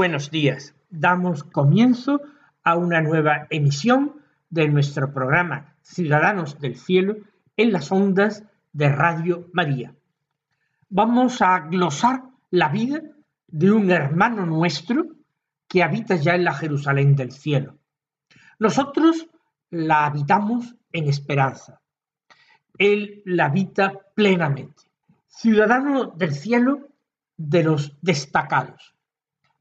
Buenos días. Damos comienzo a una nueva emisión de nuestro programa Ciudadanos del Cielo en las ondas de Radio María. Vamos a glosar la vida de un hermano nuestro que habita ya en la Jerusalén del cielo. Nosotros la habitamos en esperanza. Él la habita plenamente. Ciudadano del cielo de los destacados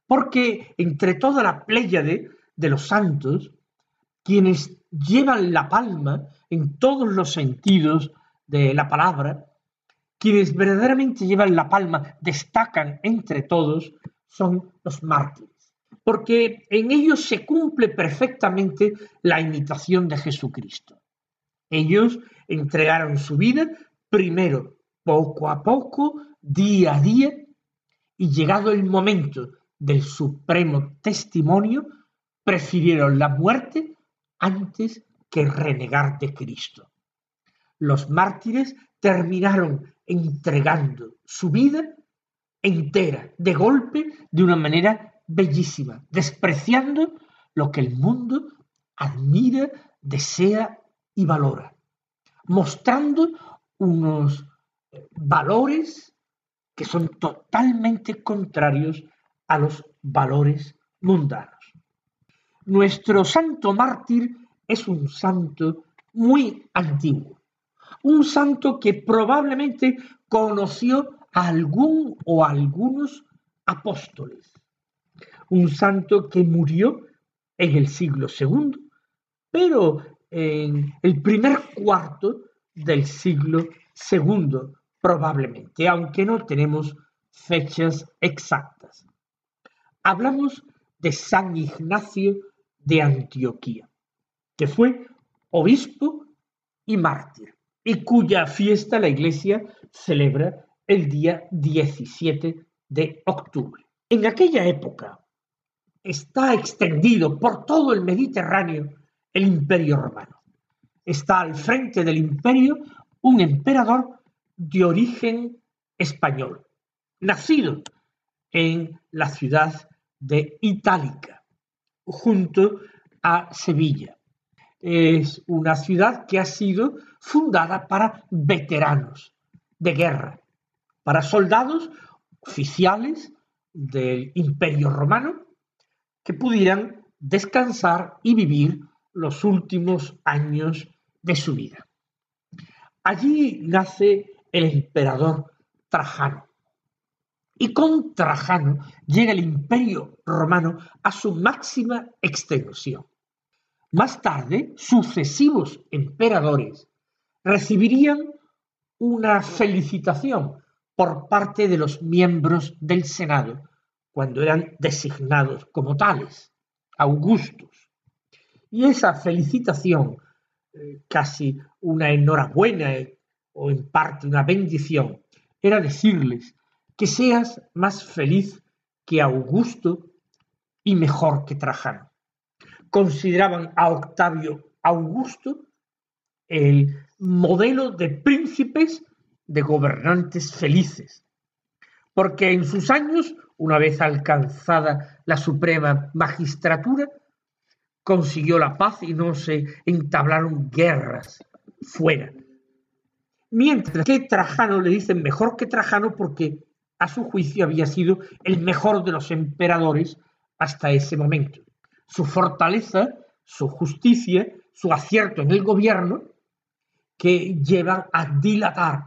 porque entre toda la pléyade de los santos, quienes llevan la palma en todos los sentidos de la palabra, quienes verdaderamente llevan la palma, destacan entre todos, son los mártires, porque en ellos se cumple perfectamente la imitación de Jesucristo. Ellos entregaron su vida primero, poco a poco, día a día, y llegado el momento del supremo testimonio prefirieron la muerte antes que renegar de Cristo. Los mártires terminaron entregando su vida entera, de golpe, de una manera bellísima, despreciando lo que el mundo admira, desea y valora, mostrando unos valores que son totalmente contrarios a los valores mundanos. Nuestro santo mártir es un santo muy antiguo, un santo que probablemente conoció a algún o algunos apóstoles, un santo que murió en el siglo II, pero en el primer cuarto del siglo II probablemente, aunque no tenemos fechas exactas hablamos de San Ignacio de Antioquía, que fue obispo y mártir, y cuya fiesta la Iglesia celebra el día 17 de octubre. En aquella época está extendido por todo el Mediterráneo el imperio romano. Está al frente del imperio un emperador de origen español, nacido en la ciudad de Itálica, junto a Sevilla. Es una ciudad que ha sido fundada para veteranos de guerra, para soldados oficiales del Imperio Romano que pudieran descansar y vivir los últimos años de su vida. Allí nace el emperador Trajano, y con Trajano llega el imperio romano a su máxima extensión. Más tarde, sucesivos emperadores recibirían una felicitación por parte de los miembros del Senado cuando eran designados como tales, augustos. Y esa felicitación, eh, casi una enhorabuena eh, o en parte una bendición, era decirles que seas más feliz que Augusto y mejor que Trajano. Consideraban a Octavio Augusto el modelo de príncipes, de gobernantes felices, porque en sus años, una vez alcanzada la suprema magistratura, consiguió la paz y no se entablaron guerras fuera. Mientras que Trajano le dicen mejor que Trajano porque a su juicio había sido el mejor de los emperadores hasta ese momento. Su fortaleza, su justicia, su acierto en el gobierno, que llevan a dilatar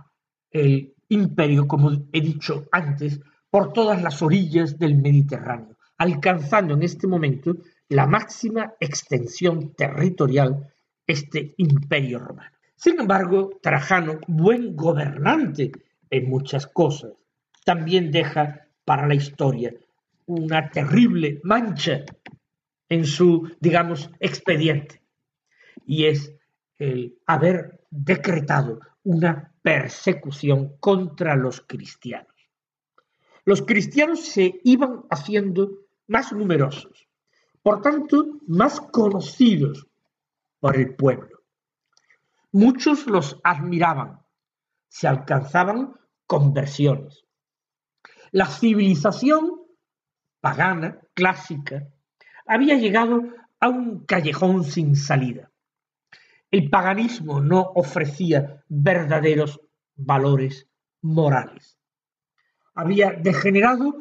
el imperio, como he dicho antes, por todas las orillas del Mediterráneo, alcanzando en este momento la máxima extensión territorial este imperio romano. Sin embargo, Trajano, buen gobernante en muchas cosas, también deja para la historia una terrible mancha en su, digamos, expediente, y es el haber decretado una persecución contra los cristianos. Los cristianos se iban haciendo más numerosos, por tanto, más conocidos por el pueblo. Muchos los admiraban, se alcanzaban conversiones. La civilización pagana, clásica, había llegado a un callejón sin salida. El paganismo no ofrecía verdaderos valores morales. Había degenerado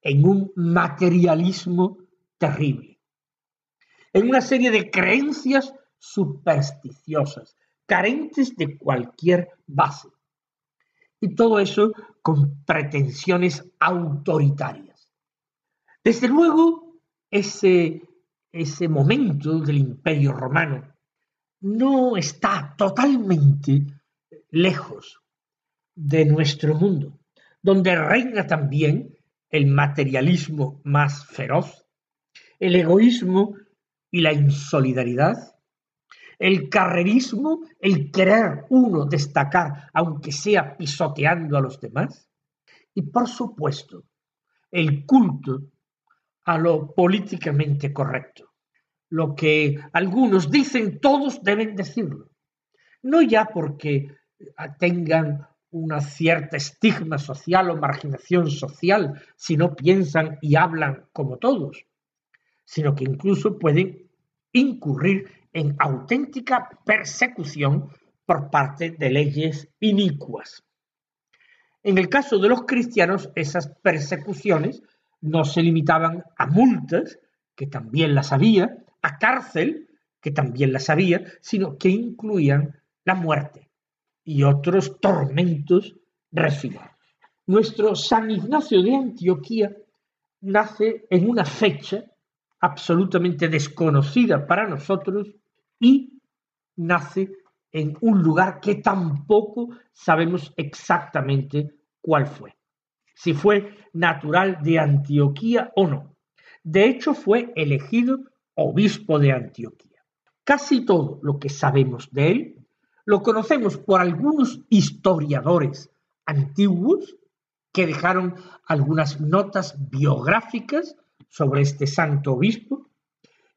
en un materialismo terrible, en una serie de creencias supersticiosas, carentes de cualquier base. Y todo eso con pretensiones autoritarias. Desde luego, ese, ese momento del imperio romano no está totalmente lejos de nuestro mundo, donde reina también el materialismo más feroz, el egoísmo y la insolidaridad, el carrerismo, el querer uno destacar, aunque sea pisoteando a los demás, y por supuesto, el culto a lo políticamente correcto lo que algunos dicen, todos deben decirlo. No ya porque tengan una cierta estigma social o marginación social si no piensan y hablan como todos, sino que incluso pueden incurrir en auténtica persecución por parte de leyes inicuas. En el caso de los cristianos, esas persecuciones no se limitaban a multas, que también las había, a cárcel, que también las había, sino que incluían la muerte y otros tormentos refinados. Nuestro San Ignacio de Antioquía nace en una fecha absolutamente desconocida para nosotros y nace en un lugar que tampoco sabemos exactamente cuál fue, si fue natural de Antioquía o no. De hecho, fue elegido obispo de Antioquía. Casi todo lo que sabemos de él lo conocemos por algunos historiadores antiguos que dejaron algunas notas biográficas sobre este santo obispo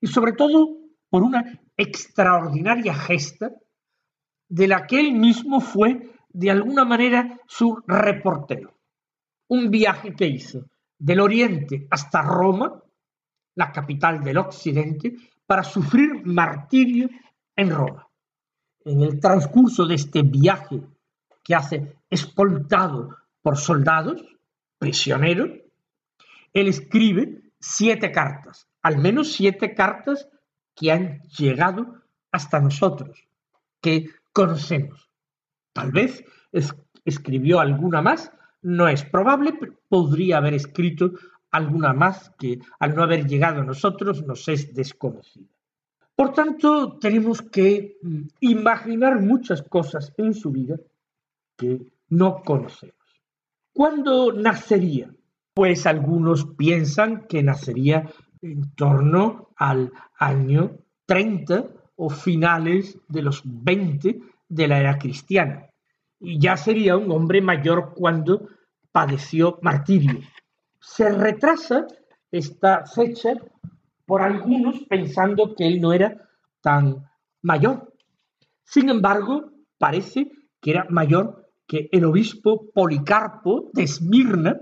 y sobre todo por una extraordinaria gesta de la que él mismo fue de alguna manera su reportero. Un viaje que hizo del oriente hasta Roma la capital del occidente, para sufrir martirio en Roma. En el transcurso de este viaje que hace escoltado por soldados, prisioneros, él escribe siete cartas, al menos siete cartas que han llegado hasta nosotros, que conocemos. Tal vez escribió alguna más, no es probable, pero podría haber escrito alguna más que al no haber llegado a nosotros nos es desconocida. Por tanto, tenemos que mm, imaginar muchas cosas en su vida que no conocemos. ¿Cuándo nacería? Pues algunos piensan que nacería en torno al año 30 o finales de los 20 de la era cristiana. Y ya sería un hombre mayor cuando padeció martirio se retrasa esta fecha por algunos pensando que él no era tan mayor. Sin embargo, parece que era mayor que el obispo Policarpo de Esmirna,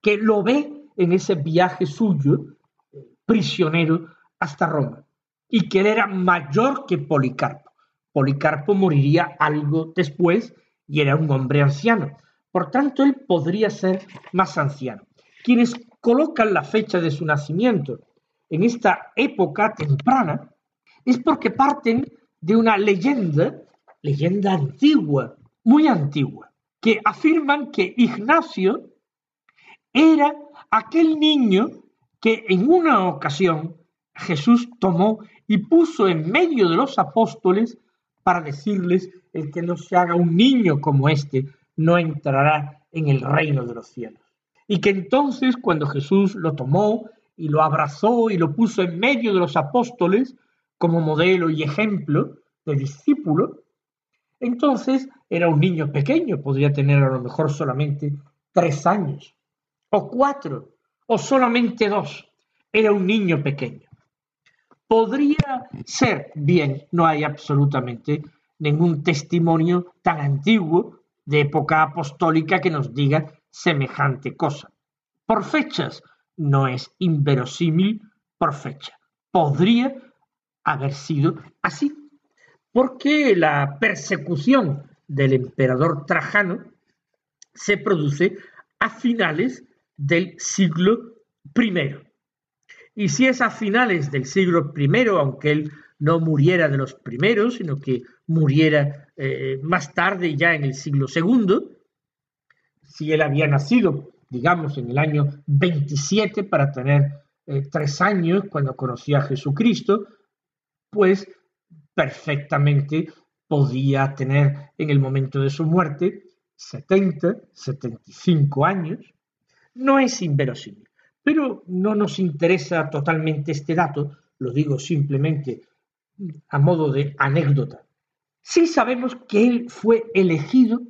que lo ve en ese viaje suyo, prisionero, hasta Roma, y que él era mayor que Policarpo. Policarpo moriría algo después y era un hombre anciano. Por tanto, él podría ser más anciano quienes colocan la fecha de su nacimiento en esta época temprana es porque parten de una leyenda, leyenda antigua, muy antigua, que afirman que Ignacio era aquel niño que en una ocasión Jesús tomó y puso en medio de los apóstoles para decirles, el que no se haga un niño como este no entrará en el reino de los cielos. Y que entonces cuando Jesús lo tomó y lo abrazó y lo puso en medio de los apóstoles como modelo y ejemplo de discípulo, entonces era un niño pequeño, podría tener a lo mejor solamente tres años, o cuatro, o solamente dos. Era un niño pequeño. Podría ser, bien, no hay absolutamente ningún testimonio tan antiguo de época apostólica que nos diga semejante cosa. Por fechas, no es inverosímil por fecha. Podría haber sido así, porque la persecución del emperador Trajano se produce a finales del siglo I. Y si es a finales del siglo I, aunque él no muriera de los primeros, sino que muriera eh, más tarde, ya en el siglo II, si él había nacido, digamos, en el año 27 para tener eh, tres años cuando conoció a Jesucristo, pues perfectamente podía tener en el momento de su muerte 70, 75 años. No es inverosímil, pero no nos interesa totalmente este dato, lo digo simplemente a modo de anécdota. Sí sabemos que él fue elegido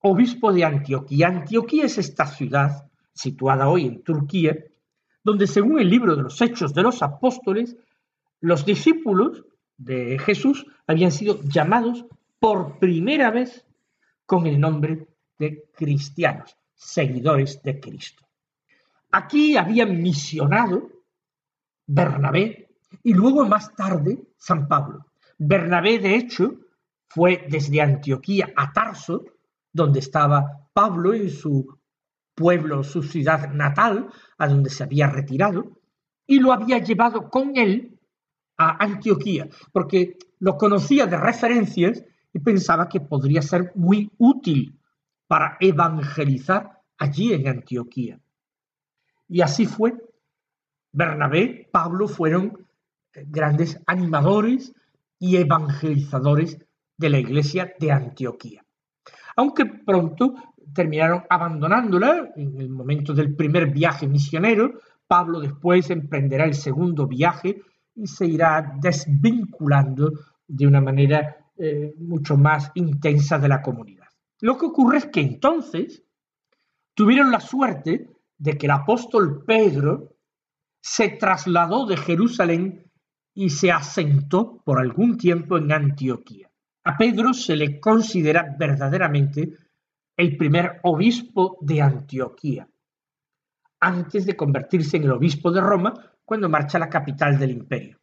obispo de Antioquía. Antioquía es esta ciudad, situada hoy en Turquía, donde según el libro de los Hechos de los Apóstoles, los discípulos de Jesús habían sido llamados por primera vez con el nombre de cristianos, seguidores de Cristo. Aquí habían misionado Bernabé y luego más tarde San Pablo. Bernabé, de hecho, fue desde Antioquía a Tarso, donde estaba Pablo en su pueblo, su ciudad natal, a donde se había retirado, y lo había llevado con él a Antioquía, porque lo conocía de referencias y pensaba que podría ser muy útil para evangelizar allí en Antioquía. Y así fue. Bernabé, Pablo fueron eh, grandes animadores y evangelizadores de la iglesia de Antioquía. Aunque pronto terminaron abandonándola en el momento del primer viaje misionero, Pablo después emprenderá el segundo viaje y se irá desvinculando de una manera eh, mucho más intensa de la comunidad. Lo que ocurre es que entonces tuvieron la suerte de que el apóstol Pedro se trasladó de Jerusalén y se asentó por algún tiempo en Antioquía. A Pedro se le considera verdaderamente el primer obispo de Antioquía, antes de convertirse en el obispo de Roma, cuando marcha a la capital del imperio.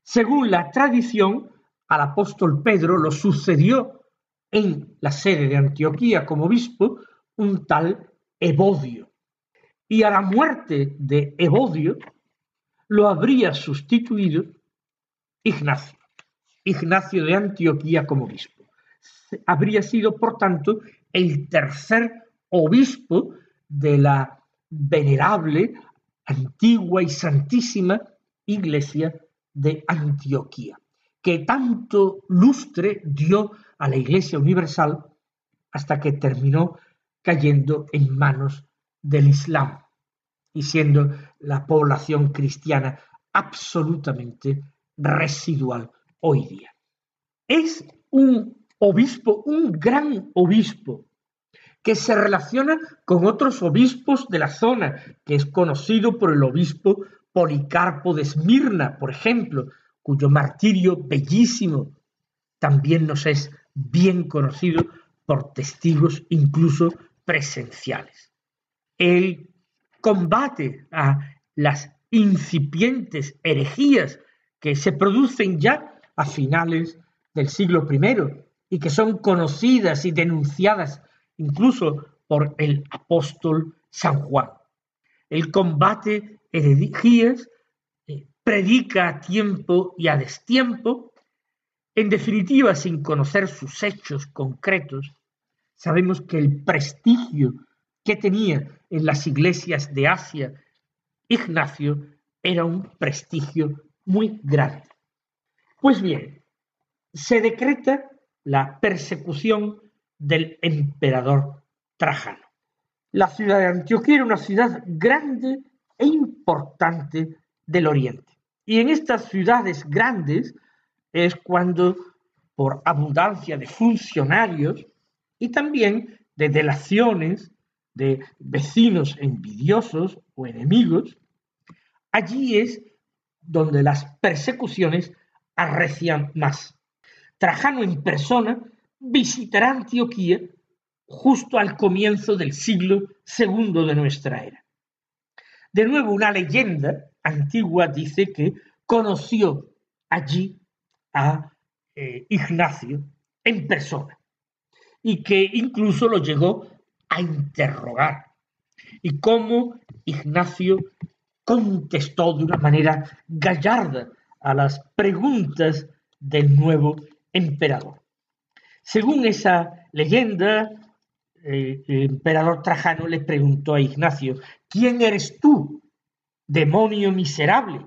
Según la tradición, al apóstol Pedro lo sucedió en la sede de Antioquía como obispo un tal Evodio. Y a la muerte de Evodio lo habría sustituido Ignacio, Ignacio de Antioquía como obispo. Habría sido, por tanto, el tercer obispo de la venerable antigua y santísima iglesia de Antioquía, que tanto lustre dio a la iglesia universal hasta que terminó cayendo en manos del Islam y siendo la población cristiana absolutamente residual hoy día. Es un obispo, un gran obispo, que se relaciona con otros obispos de la zona, que es conocido por el obispo Policarpo de Esmirna, por ejemplo, cuyo martirio bellísimo también nos es bien conocido por testigos incluso presenciales. El combate a las incipientes herejías que se producen ya a finales del siglo I y que son conocidas y denunciadas incluso por el apóstol San Juan. El combate herejías, eh, predica a tiempo y a destiempo, en definitiva sin conocer sus hechos concretos, Sabemos que el prestigio que tenía en las iglesias de Asia Ignacio era un prestigio muy grande. Pues bien, se decreta la persecución del emperador Trajano. La ciudad de Antioquía era una ciudad grande e importante del Oriente. Y en estas ciudades grandes es cuando, por abundancia de funcionarios y también de delaciones de vecinos envidiosos o enemigos, allí es donde las persecuciones arrecian más. Trajano en persona visitará Antioquía justo al comienzo del siglo segundo de nuestra era. De nuevo, una leyenda antigua dice que conoció allí a eh, Ignacio en persona y que incluso lo llegó a interrogar. Y cómo Ignacio contestó de una manera gallarda a las preguntas del nuevo emperador. Según esa leyenda, eh, el emperador Trajano le preguntó a Ignacio, ¿quién eres tú, demonio miserable,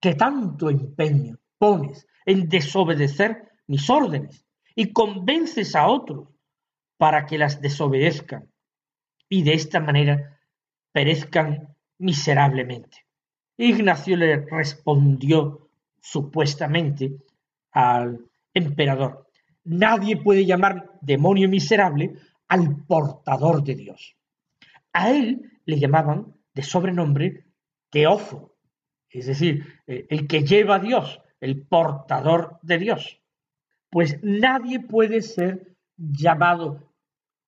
que tanto empeño pones en desobedecer mis órdenes y convences a otros para que las desobedezcan y de esta manera perezcan miserablemente. Ignacio le respondió supuestamente al emperador, nadie puede llamar demonio miserable al portador de Dios. A él le llamaban de sobrenombre Teóforo, es decir, eh, el que lleva a Dios, el portador de Dios. Pues nadie puede ser llamado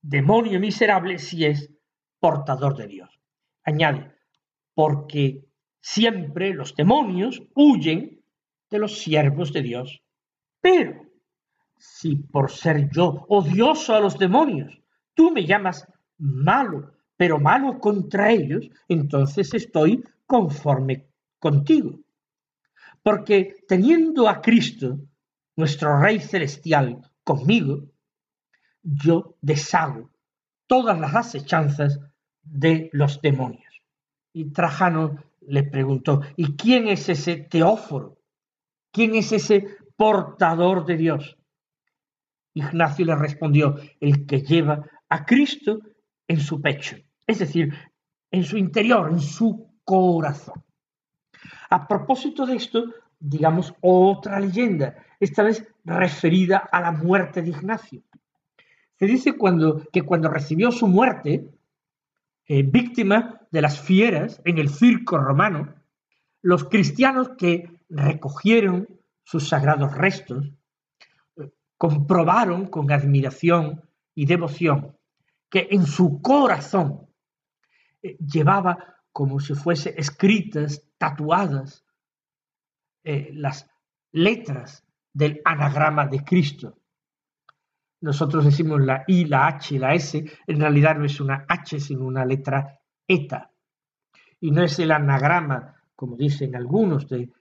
demonio miserable si es portador de Dios. Añade, porque siempre los demonios huyen de los siervos de Dios. Pero si por ser yo odioso a los demonios, tú me llamas malo, pero malo contra ellos, entonces estoy conforme contigo. Porque teniendo a Cristo, nuestro Rey Celestial, conmigo, yo deshago todas las acechanzas de los demonios. Y Trajano le preguntó, ¿y quién es ese teóforo? ¿Quién es ese portador de Dios? Ignacio le respondió, el que lleva a Cristo en su pecho, es decir, en su interior, en su corazón. A propósito de esto, digamos otra leyenda, esta vez referida a la muerte de Ignacio. Se dice cuando, que cuando recibió su muerte, eh, víctima de las fieras en el circo romano, los cristianos que recogieron sus sagrados restos eh, comprobaron con admiración y devoción que en su corazón eh, llevaba como si fuese escritas, tatuadas, las letras del anagrama de Cristo. Nosotros decimos la I, la H y la S, en realidad no es una H, sino una letra ETA. Y no es el anagrama, como dicen algunos, de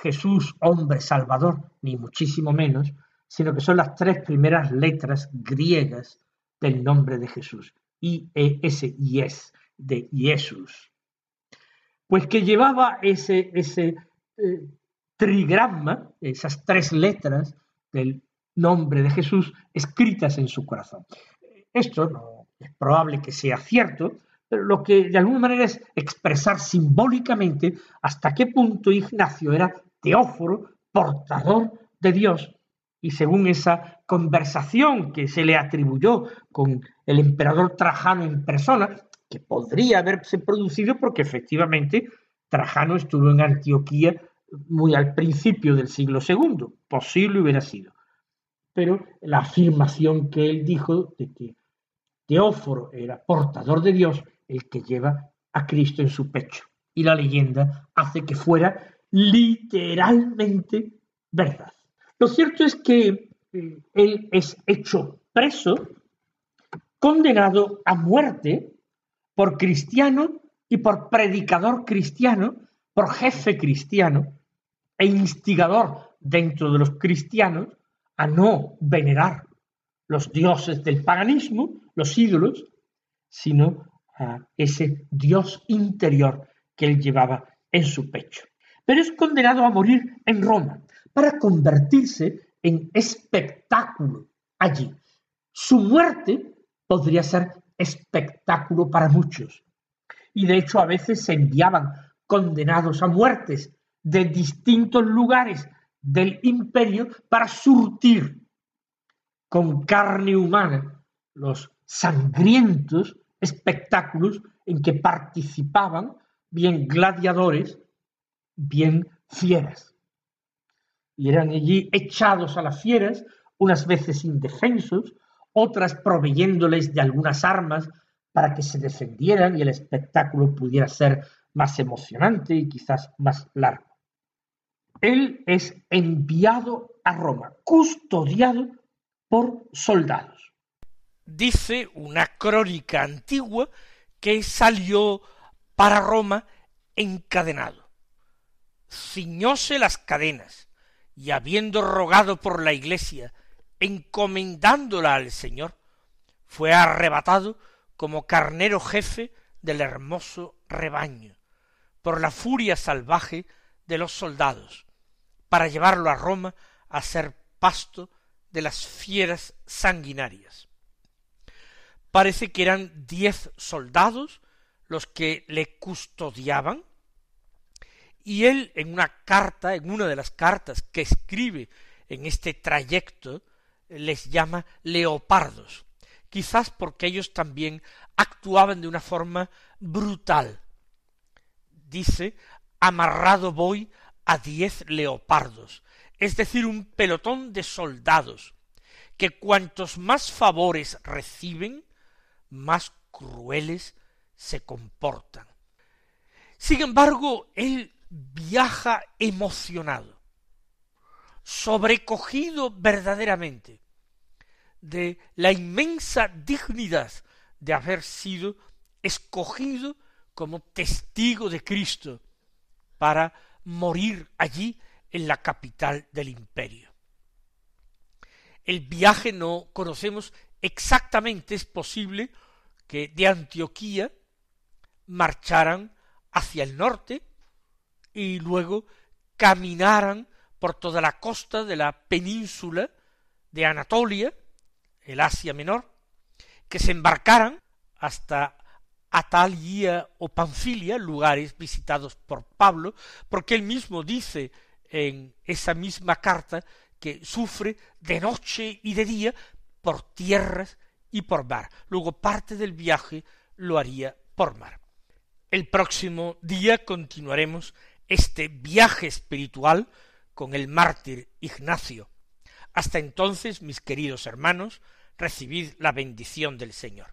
Jesús, hombre salvador, ni muchísimo menos, sino que son las tres primeras letras griegas del nombre de Jesús. I, E, S, I, S, de Jesús. Pues que llevaba ese, ese eh, trigrama, esas tres letras del nombre de Jesús escritas en su corazón. Esto no es probable que sea cierto, pero lo que de alguna manera es expresar simbólicamente hasta qué punto Ignacio era teóforo, portador de Dios, y según esa conversación que se le atribuyó con el emperador Trajano en persona, que podría haberse producido porque efectivamente Trajano estuvo en Antioquía muy al principio del siglo II, posible hubiera sido pero la afirmación que él dijo de que Teóforo era portador de Dios, el que lleva a Cristo en su pecho. Y la leyenda hace que fuera literalmente verdad. Lo cierto es que eh, él es hecho preso, condenado a muerte por cristiano y por predicador cristiano, por jefe cristiano e instigador dentro de los cristianos a no venerar los dioses del paganismo, los ídolos, sino a ese Dios interior que él llevaba en su pecho. Pero es condenado a morir en Roma para convertirse en espectáculo allí. Su muerte podría ser espectáculo para muchos. Y de hecho a veces se enviaban condenados a muertes de distintos lugares del imperio para surtir con carne humana los sangrientos espectáculos en que participaban bien gladiadores, bien fieras. Y eran allí echados a las fieras, unas veces indefensos, otras proveyéndoles de algunas armas para que se defendieran y el espectáculo pudiera ser más emocionante y quizás más largo. Él es enviado a Roma, custodiado por soldados. Dice una crónica antigua que salió para Roma encadenado. Ciñóse las cadenas y habiendo rogado por la iglesia, encomendándola al Señor, fue arrebatado como carnero jefe del hermoso rebaño, por la furia salvaje de los soldados, para llevarlo a Roma a ser pasto de las fieras sanguinarias. Parece que eran diez soldados los que le custodiaban, y él en una carta, en una de las cartas que escribe en este trayecto, les llama leopardos, quizás porque ellos también actuaban de una forma brutal. Dice, amarrado voy a diez leopardos, es decir, un pelotón de soldados, que cuantos más favores reciben, más crueles se comportan. Sin embargo, él viaja emocionado, sobrecogido verdaderamente de la inmensa dignidad de haber sido escogido como testigo de Cristo para morir allí en la capital del imperio. El viaje no conocemos exactamente, es posible que de Antioquía marcharan hacia el norte y luego caminaran por toda la costa de la península de Anatolia, el Asia Menor, que se embarcaran hasta Atalia o Panfilia, lugares visitados por Pablo, porque él mismo dice en esa misma carta que sufre de noche y de día por tierras y por mar. Luego parte del viaje lo haría por mar. El próximo día continuaremos este viaje espiritual con el mártir Ignacio. Hasta entonces, mis queridos hermanos, recibid la bendición del Señor.